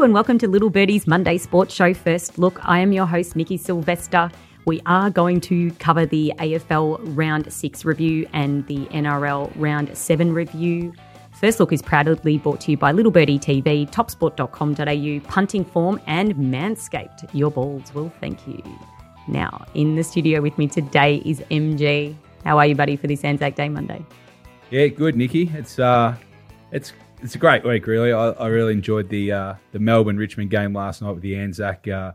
And welcome to Little Birdie's Monday Sports Show First Look. I am your host, Nikki Sylvester. We are going to cover the AFL Round 6 review and the NRL Round 7 review. First Look is proudly brought to you by Little Birdie TV, topsport.com.au, Punting Form, and Manscaped. Your balls will thank you. Now, in the studio with me today is MG. How are you, buddy, for this Anzac Day Monday? Yeah, good, Nikki. It's uh, it's it's a great week, really. I, I really enjoyed the uh, the Melbourne Richmond game last night with the Anzac. Uh,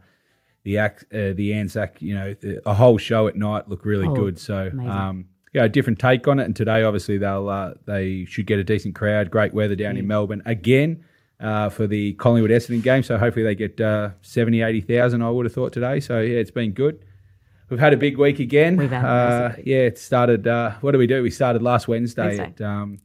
the uh, the Anzac, you know, the, a whole show at night looked really oh, good. So, um, yeah, a different take on it. And today, obviously, they'll uh, they should get a decent crowd. Great weather down in Melbourne again uh, for the Collingwood Essendon game. So hopefully they get uh, 70, 80,000, I would have thought today. So yeah, it's been good. We've had a big week again. We've had uh, yeah, it started. Uh, what do we do? We started last Wednesday. Wednesday. At, um,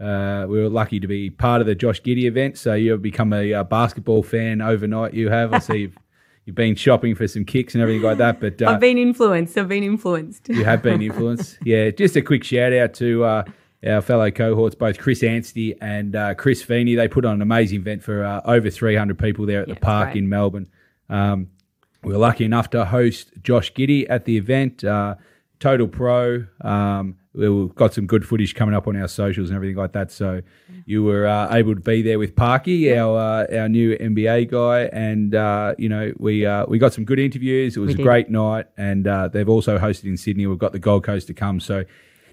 uh, we were lucky to be part of the Josh Giddey event. So you've become a, basketball fan overnight. You have. I see you've, you've been shopping for some kicks and everything like that. But uh, I've been influenced. I've been influenced. you have been influenced. yeah. Just a quick shout out to uh, our fellow cohorts, both Chris Anstey and uh, Chris Feeney. They put on an amazing event for uh, over 300 people there at yeah, the park in Melbourne. Um, we were lucky enough to host Josh Giddey at the event. Uh, Total Pro. Um, we've got some good footage coming up on our socials and everything like that. So you were uh, able to be there with Parky, our uh, our new NBA guy, and uh, you know we uh, we got some good interviews. It was we a great night, and uh, they've also hosted in Sydney. We've got the Gold Coast to come, so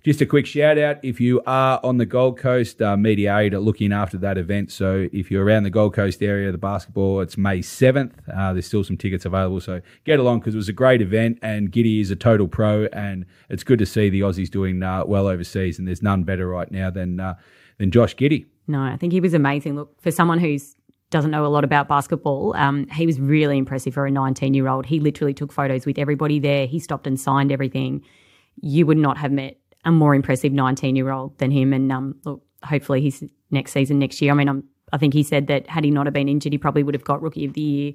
just a quick shout out if you are on the Gold Coast, uh, Media Aid are looking after that event. So if you're around the Gold Coast area, the basketball, it's May 7th. Uh, there's still some tickets available. So get along because it was a great event and Giddey is a total pro. And it's good to see the Aussies doing uh, well overseas. And there's none better right now than, uh, than Josh Giddey. No, I think he was amazing. Look, for someone who's doesn't know a lot about basketball, um, he was really impressive for a 19 year old. He literally took photos with everybody there. He stopped and signed everything. You would not have met a more impressive 19 year old than him. And um, look, hopefully he's next season, next year. I mean, I'm, I think he said that had he not have been injured, he probably would have got Rookie of the Year,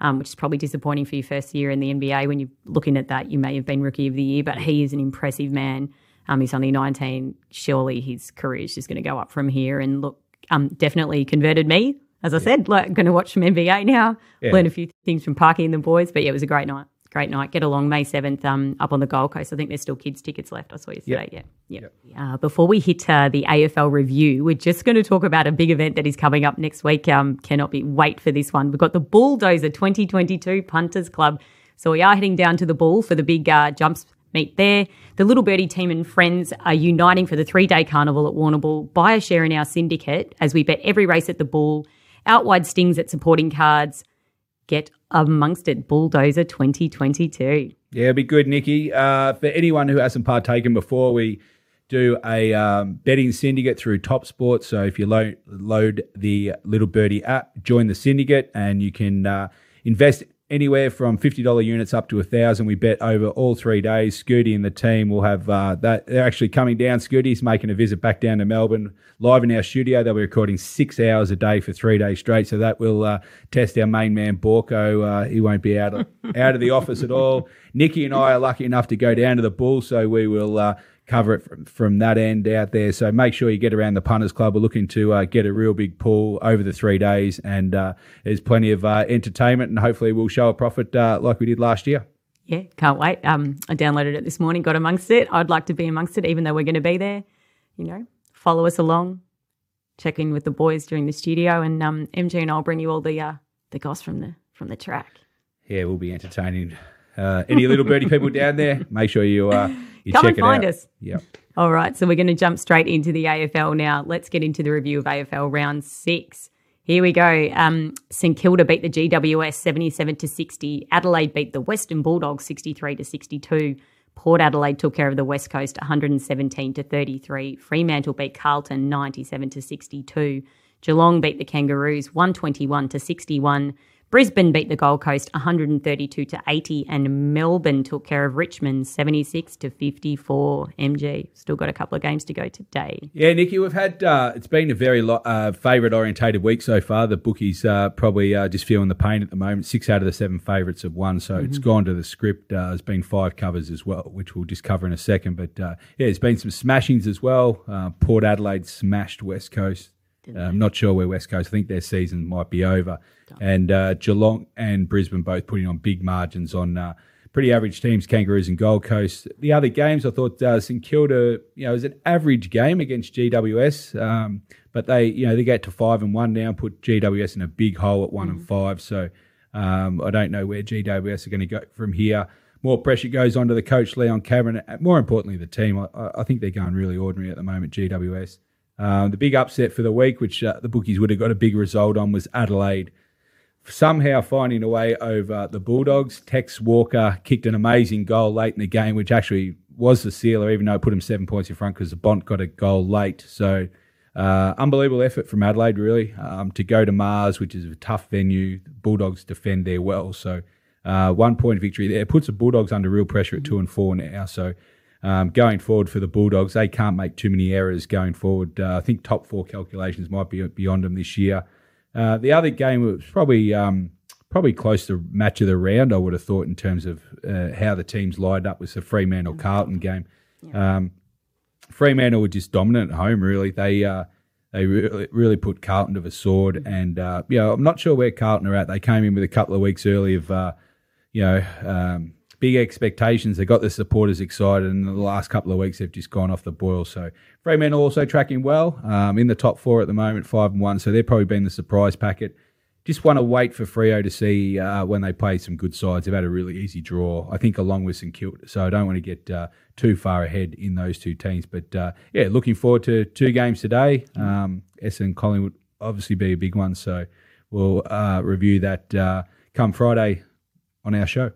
um, which is probably disappointing for your first year in the NBA. When you're looking at that, you may have been Rookie of the Year, but he is an impressive man. Um, he's only 19. Surely his career is just going to go up from here. And look, um, definitely converted me. As I yeah. said, like, going to watch some NBA now, yeah. learn a few things from Parky and the boys. But yeah, it was a great night great night. Get along May 7th um, up on the Gold Coast. I think there's still kids' tickets left. I saw you. Yep. Yeah. Yep. yep. Uh, before we hit uh, the AFL review, we're just going to talk about a big event that is coming up next week. Um, cannot be wait for this one. We've got the Bulldozer 2022 Punters Club. So we are heading down to the Bull for the big uh, jumps meet there. The Little Birdie team and friends are uniting for the three day carnival at Warrnambool. Buy a share in our syndicate as we bet every race at the Bull, out wide stings at supporting cards. Get amongst it, Bulldozer 2022. Yeah, be good, Nikki. Uh, for anyone who hasn't partaken before, we do a um, betting syndicate through Top Sports. So if you load, load the Little Birdie app, join the syndicate, and you can uh, invest anywhere from $50 units up to a thousand. We bet over all three days. Scooty and the team will have uh, that. They're actually coming down. Scooty's making a visit back down to Melbourne, live in our studio. They'll be recording six hours a day for three days straight. So that will uh, test our main man Borko. Uh, he won't be out of, out of the office at all. Nikki and I are lucky enough to go down to the Bull, so we will uh, cover it from, from that end out there. So make sure you get around the punters club. We're looking to uh, get a real big pool over the three days, and uh, there's plenty of uh, entertainment, and hopefully we'll show a profit uh, like we did last year. Yeah, can't wait. Um, I downloaded it this morning, got amongst it. I'd like to be amongst it, even though we're going to be there. You know, follow us along, check in with the boys during the studio, and um, MG and I'll bring you all the uh, the goss from the from the track. Yeah, we'll be entertaining. Uh, any little birdie people down there, make sure you you Come and find out. us. Yep. All right, so we're going to jump straight into the AFL now. Let's get into the review of AFL round six. Here we go. Um, St Kilda beat the GWS 77 to 60. Adelaide beat the Western Bulldogs 63 to 62. Port Adelaide took care of the West Coast 117 to 33. Fremantle beat Carlton 97 to 62. Geelong beat the Kangaroos 121 to 61. Brisbane beat the Gold Coast 132 to 80, and Melbourne took care of Richmond 76 to 54. MG still got a couple of games to go today. Yeah, Nikki, we've had uh, it's been a very lo- uh, favourite orientated week so far. The bookies uh, probably uh, just feeling the pain at the moment. Six out of the seven favourites have won, so mm-hmm. it's gone to the script. Uh, there's been five covers as well, which we'll just cover in a second. But uh, yeah, there's been some smashings as well. Port Adelaide smashed West Coast. I'm not sure where West Coast. I think their season might be over. And uh, Geelong and Brisbane both putting on big margins on uh, pretty average teams, Kangaroos and Gold Coast. The other games, I thought uh, St Kilda, you know, was an average game against GWS, um, but they, you know, they get to five and one now, and put GWS in a big hole at one mm. and five. So um, I don't know where GWS are going to go from here. More pressure goes on to the coach Leon Cameron. More importantly, the team. I, I think they're going really ordinary at the moment. GWS. Um, the big upset for the week, which uh, the bookies would have got a big result on, was Adelaide somehow finding a way over the Bulldogs. Tex Walker kicked an amazing goal late in the game, which actually was the sealer, even though it put him seven points in front because the Bont got a goal late. So, uh, unbelievable effort from Adelaide, really, um, to go to Mars, which is a tough venue. Bulldogs defend there well. So, uh, one point victory there puts the Bulldogs under real pressure at two and four now. So, um, going forward for the Bulldogs, they can't make too many errors going forward. Uh, I think top four calculations might be beyond them this year. Uh, the other game was probably um, probably close to match of the round. I would have thought in terms of uh, how the teams lined up was the Fremantle Carlton game. Yeah. Um, Fremantle were just dominant at home. Really, they uh, they really, really put Carlton to the sword. Mm-hmm. And uh, you know, I'm not sure where Carlton are at. They came in with a couple of weeks early of uh, you know. Big expectations. They got the supporters excited, and the last couple of weeks they've just gone off the boil. So Fremantle also tracking well um, in the top four at the moment, five and one. So they're probably been the surprise packet. Just want to wait for Frio to see uh, when they play some good sides. They've had a really easy draw, I think, along with St Kilda. So I don't want to get uh, too far ahead in those two teams. But uh, yeah, looking forward to two games today. Um, Essendon Collingwood obviously be a big one. So we'll uh, review that uh, come Friday on our show.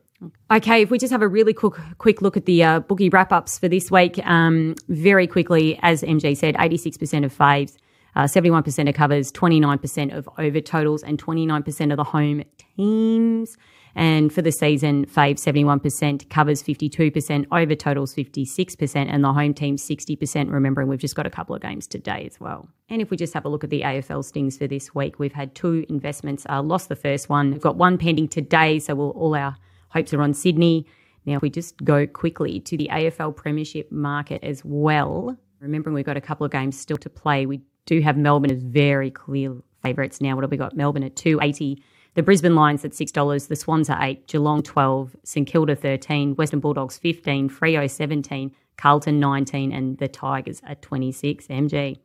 Okay, if we just have a really quick quick look at the uh, bookie wrap ups for this week, um, very quickly, as MG said, 86% of faves, uh, 71% of covers, 29% of over totals, and 29% of the home teams. And for the season, faves 71%, covers 52%, over totals 56%, and the home team 60%. Remembering we've just got a couple of games today as well. And if we just have a look at the AFL stings for this week, we've had two investments. Uh, lost the first one. We've got one pending today, so we'll all our hopes are on Sydney. Now, if we just go quickly to the AFL Premiership market as well, remembering we've got a couple of games still to play, we do have Melbourne as very clear favourites now. What have we got? Melbourne at 280 the Brisbane Lions at $6, the Swans are 8 Geelong 12 St Kilda 13 Western Bulldogs 15 Freo 17 Carlton 19 and the Tigers at 26 MG.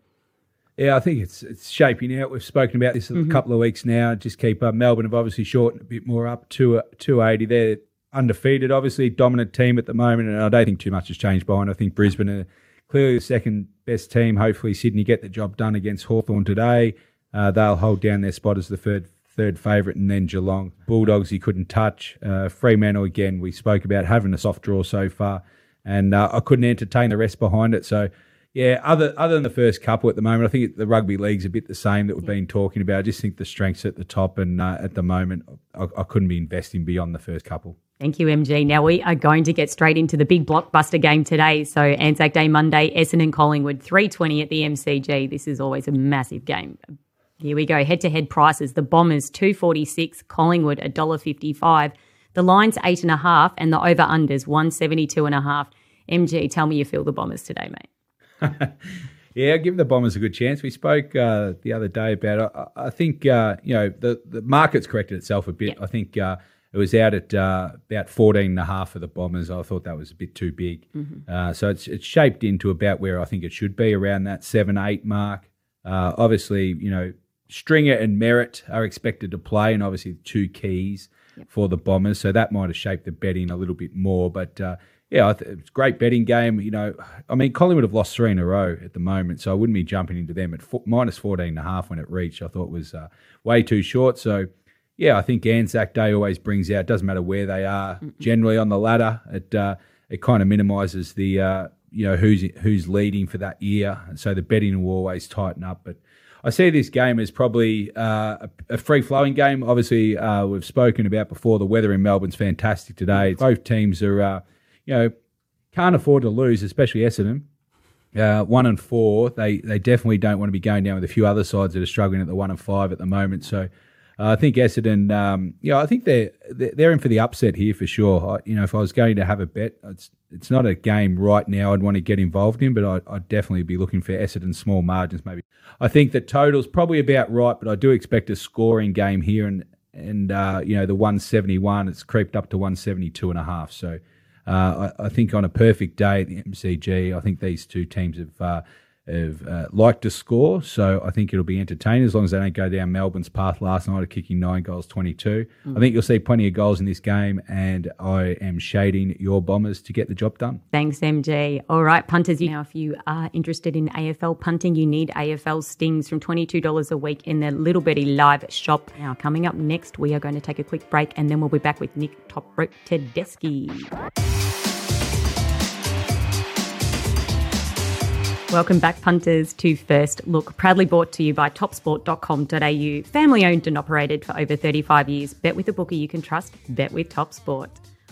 Yeah, I think it's it's shaping out. We've spoken about this mm-hmm. a couple of weeks now. Just keep up. Melbourne have obviously shortened a bit more up to 280. They're undefeated, obviously dominant team at the moment, and I don't think too much has changed behind. I think Brisbane are clearly the second best team. Hopefully, Sydney get the job done against Hawthorn today. Uh, they'll hold down their spot as the third third favourite, and then Geelong Bulldogs he couldn't touch. Uh, Fremantle again, we spoke about having a soft draw so far, and uh, I couldn't entertain the rest behind it. So yeah, other other than the first couple at the moment, I think the rugby league's a bit the same that we've been talking about. I just think the strengths at the top, and uh, at the moment, I, I, couldn't be investing beyond the first couple. Thank you, MG. Now we are going to get straight into the big blockbuster game today. So Anzac Day Monday, Essendon Collingwood, three twenty at the MCG. This is always a massive game. Here we go. Head to head prices: the Bombers two forty six, Collingwood a dollar fifty five. The lines eight and a half, and the over unders one seventy two and a half. MG, tell me you feel the Bombers today, mate. yeah, give the Bombers a good chance. We spoke uh, the other day about. I, I think uh, you know the the market's corrected itself a bit. I think uh, it was out at uh, about 14 and a half for the Bombers. I thought that was a bit too big. Mm-hmm. Uh, so it's it's shaped into about where I think it should be, around that seven eight mark. Uh, obviously, you know Stringer and Merrett are expected to play, and obviously two keys yep. for the Bombers. So that might have shaped the betting a little bit more, but yeah, it's a great betting game. You know, I mean, Collingwood have lost three in a row at the moment, so I wouldn't be jumping into them at four, minus 14 and a half when it reached. I thought was uh, way too short. So, yeah, I think Anzac Day always brings out, doesn't matter where they are, Mm-mm. generally on the ladder, it uh, it kind of minimises the, uh, you know, who's who's leading for that year. And so the betting will always tighten up. But I see this game as probably uh, a, a free flowing game. Obviously, uh, we've spoken about before the weather in Melbourne's fantastic today. Both teams are uh, you know, can't afford to lose, especially Essendon. Uh, one and four, they they definitely don't want to be going down with a few other sides that are struggling at the one and five at the moment. So I think Essendon, um, yeah, I think they're they're in for the upset here for sure. I, you know, if I was going to have a bet, it's it's not a game right now I'd want to get involved in, but I'd, I'd definitely be looking for Essendon small margins. Maybe I think the total's probably about right, but I do expect a scoring game here, and and uh, you know the 171, it's creeped up to 172 and a half. So. Uh, I, I, think on a perfect day at the MCG, I think these two teams have uh, have uh, liked to score. So I think it'll be entertaining as long as they don't go down Melbourne's path last night of kicking nine goals, 22. Mm. I think you'll see plenty of goals in this game, and I am shading your Bombers to get the job done. Thanks, MG. All right, punters, now if you are interested in AFL punting, you need AFL stings from $22 a week in the Little Birdie live shop. Now, coming up next, we are going to take a quick break and then we'll be back with Nick Top Rope Tedeschi. Welcome back, punters, to First Look, proudly brought to you by topsport.com.au. Family owned and operated for over 35 years. Bet with a bookie you can trust. Bet with Topsport.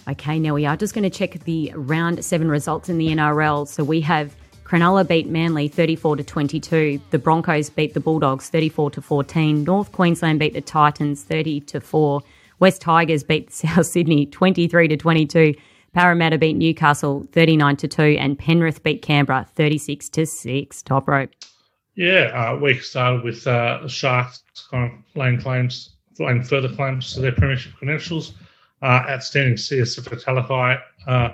Okay, now we are just going to check the round seven results in the NRL. So we have Cronulla beat Manly 34 to 22. The Broncos beat the Bulldogs 34 to 14. North Queensland beat the Titans 30 to 4. West Tigers beat South Sydney 23 to 22. Parramatta beat Newcastle 39 to 2 and Penrith beat Canberra 36 to 6. Top rope. Yeah, uh, week started with uh, the Sharks kind of laying claims, laying further claims to their premiership credentials. Uh, outstanding CSF Talakai uh,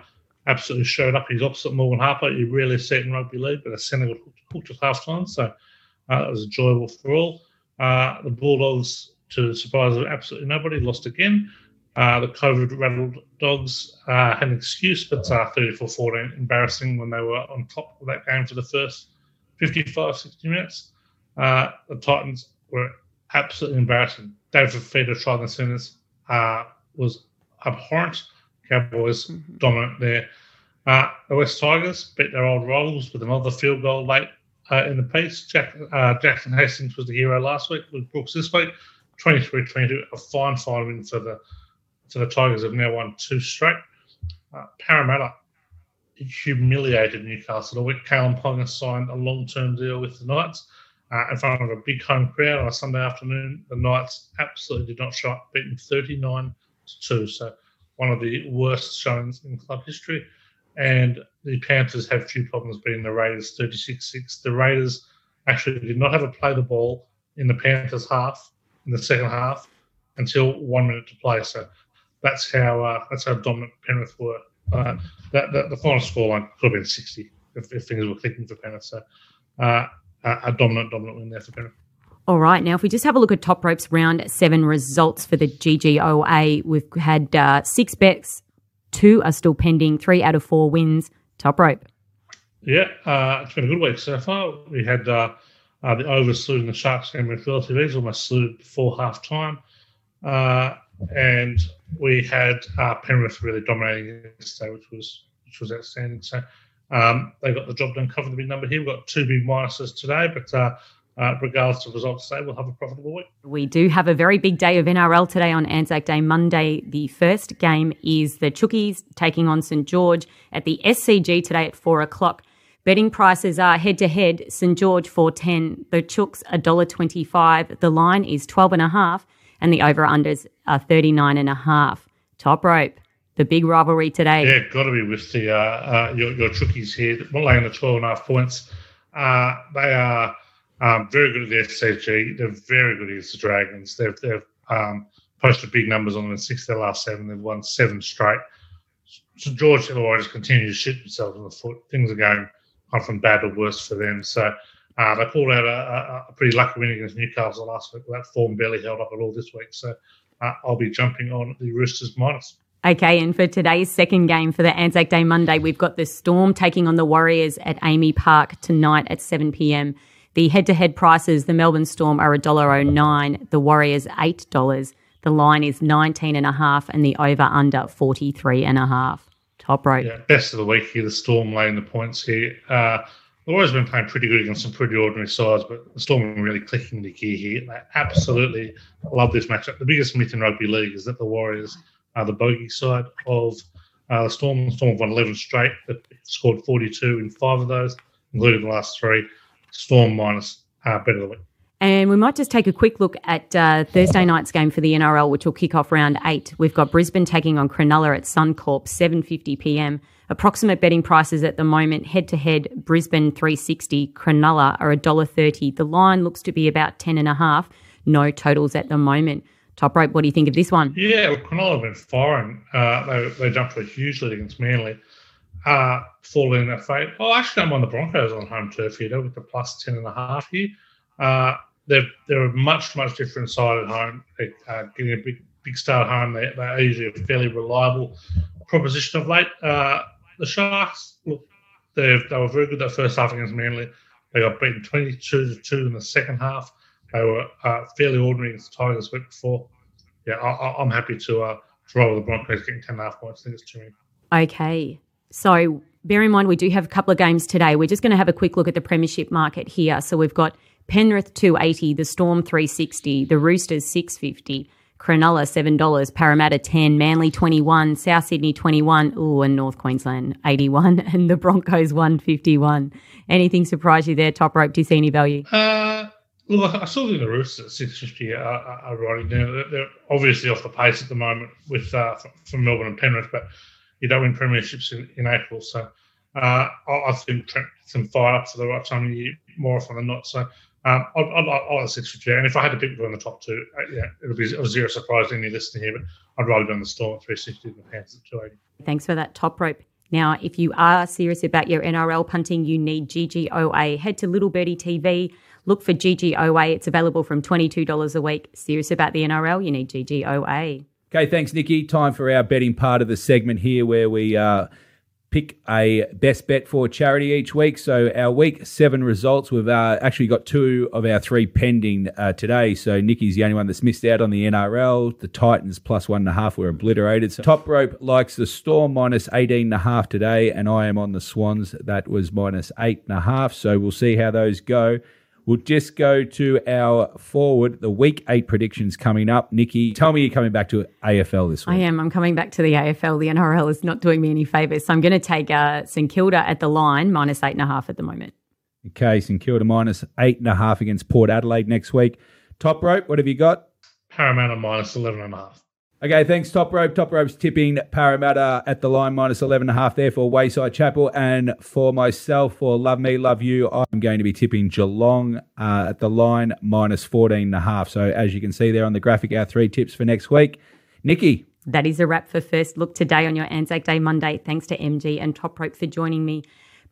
absolutely showed up. He's opposite Morgan Harper. You really see it in rugby league, but a Senegal hooked at half time, so uh, it was enjoyable for all. Uh, the Bulldogs, to the surprise of absolutely nobody, lost again. Uh, the COVID rattled dogs uh, had an excuse, but uh, 34 14, embarrassing when they were on top of that game for the first 55, 60 minutes. Uh, the Titans were absolutely embarrassing. David Fifita trying the Sooners uh, was abhorrent. Cowboys mm-hmm. dominant there. Uh, the West Tigers beat their old rivals with another field goal late uh, in the piece. Jack, Jackson Hastings was the hero last week with Brooks this week. 23 22, a fine, fine win for the so the Tigers have now won two straight. Uh, Parramatta humiliated Newcastle. The week Kalyn Ponga signed a long-term deal with the Knights uh, in front of a big home crowd on a Sunday afternoon. The Knights absolutely did not show up, beaten 39 to 2. So one of the worst showings in club history. And the Panthers have few problems beating the Raiders 36 6. The Raiders actually did not have a play the ball in the Panthers half, in the second half, until one minute to play. So that's how uh, that's how dominant Penrith were. Uh, that, that, the final scoreline could have been 60 if, if things were clicking for Penrith. So uh, a dominant, dominant win there for Penrith. All right, now if we just have a look at top ropes round seven results for the GGOA, we've had uh, six bets, two are still pending, three out of four wins. Top rope. Yeah, uh, it's been a good week so far. We had uh, uh, the overs in the Sharks game with ease, almost slewed before half time. And we had uh, Penrith really dominating yesterday, which was which was outstanding. So um, they got the job done, covering the big number here. We've got two big minuses today, but uh, uh, regardless of results today, we'll have a profitable week. We do have a very big day of NRL today on Anzac Day, Monday. The first game is the Chookies taking on St George at the SCG today at four o'clock. Betting prices are head to head. St George four ten, the Chooks a dollar twenty five. The line is twelve and a half and the over unders are 39 and a half. Top rope, the big rivalry today. Yeah, got to be with the uh, uh, your, your Chookies here, laying the 12 and a half points. Uh, they are um, very good at the SCG. They're very good against the Dragons. They've, they've um, posted big numbers on them in six their last seven. They've won seven straight. So George otherwise continue to shoot themselves in the foot. Things are going on from bad to worse for them. So uh, they pulled out a, a, pretty lucky win against Newcastle last week. That form barely held up at all this week. So uh, I'll be jumping on the Roosters minus. Okay, and for today's second game for the Anzac Day Monday, we've got the Storm taking on the Warriors at AAMI Park tonight at 7 p.m. The head-to-head prices: the Melbourne Storm are $1.09, the Warriors $8. The line is 19 and a half, and the over/under 43 and a half. Top rope. Yeah, best of the week here. The Storm laying the points here. Uh, have been playing pretty good against some pretty ordinary sides, but the Storm are really clicking the gear here. They absolutely love this matchup. The biggest myth in rugby league is that the Warriors are the bogey side of uh, the Storm. The Storm have won 11 straight, but scored 42 in five of those, including the last three. Storm minus uh, better than And we might just take a quick look at uh, Thursday night's game for the NRL, which will kick off round eight. We've got Brisbane taking on Cronulla at Suncorp, 7.50 p.m. Approximate betting prices at the moment, head to head, Brisbane 360, Cronulla are $1.30. The line looks to be about 10.5. No totals at the moment. Top rope, what do you think of this one? Yeah, well, Cronulla been firing. Uh, they, they jumped to a huge lead against Manly. Uh, falling in that fate. Oh, actually, I'm on the Broncos on home turf here with the plus 10.5 here. Uh, they're they're a much much different side at home. They, uh, getting a big big start at home, they, they're usually a fairly reliable proposition of late. Uh, the Sharks, look, they they were very good that first half against Manly. They got beaten twenty two to two in the second half. They were uh, fairly ordinary against the Tigers week before. Yeah, I, am happy to uh, to roll the Broncos getting ten half points. I think it's too many. Okay, so bear in mind we do have a couple of games today. We're just going to have a quick look at the premiership market here. So we've got Penrith 280, the Storm 360, the Roosters 650, Cronulla $7, Parramatta 10, Manly 21, South Sydney 21, ooh, and North Queensland 81, and the Broncos 151. Anything surprise you there, top rope? Do you see any value? Uh, look, I think the Roosters at 650 are, are, are riding down. They're obviously off the pace at the moment with uh, from Melbourne and Penrith, but you don't win premierships in, in April. So uh, I, I think some fire up for the right time of year more often than not. So um, I'll, I'll, I'll have six for And if I had to pick between the top two, uh, yeah, it'll be a zero surprise to any listener here, but I'd rather be on the Storm at 360 than the Panthers at 280. Thanks for that top rope. Now, if you are serious about your NRL punting, you need GGOA. Head to Little Birdie TV, look for GGOA. It's available from $22 a week. Serious about the NRL, you need GGOA. Okay, thanks, Nikki. Time for our betting part of the segment here where we uh, pick a best bet for charity each week. So our week seven results, we've uh, actually got two of our three pending uh, today. So Nikki's the only one that's missed out on the NRL. The Titans plus one and a half were obliterated. So top rope likes the Storm minus 18 and a half today, and I am on the Swans. That was minus eight and a half. So we'll see how those go. We'll just go to our forward, the week eight predictions coming up. Nikki, tell me you're coming back to AFL this week. I am. I'm coming back to the AFL. The NRL is not doing me any favours. So I'm going to take uh, St Kilda at the line, minus eight and a half at the moment. Okay, St Kilda minus eight and a half against Port Adelaide next week. Top rope, what have you got? Parramatta minus 11 and a half. Okay, thanks, Top Rope. Top Rope's tipping Parramatta at the line, minus 11.5 there for Wayside Chapel. And for myself, for Love Me, Love You, I'm going to be tipping Geelong uh, at the line, minus 14.5. So as you can see there on the graphic, our three tips for next week. Nikki. That is a wrap for First Look today on your Anzac Day Monday. Thanks to MG and Top Rope for joining me.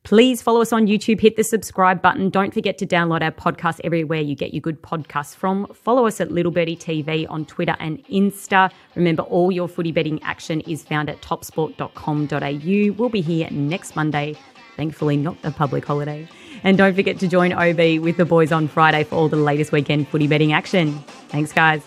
Please follow us on YouTube, hit the subscribe button. Don't forget to download our podcast everywhere you get your good podcasts from. Follow us at Little Birdie TV on Twitter and Insta. Remember, all your footy betting action is found at topsport.com.au. We'll be here next Monday, thankfully, not a public holiday. And don't forget to join OB with the boys on Friday for all the latest weekend footy betting action. Thanks, guys.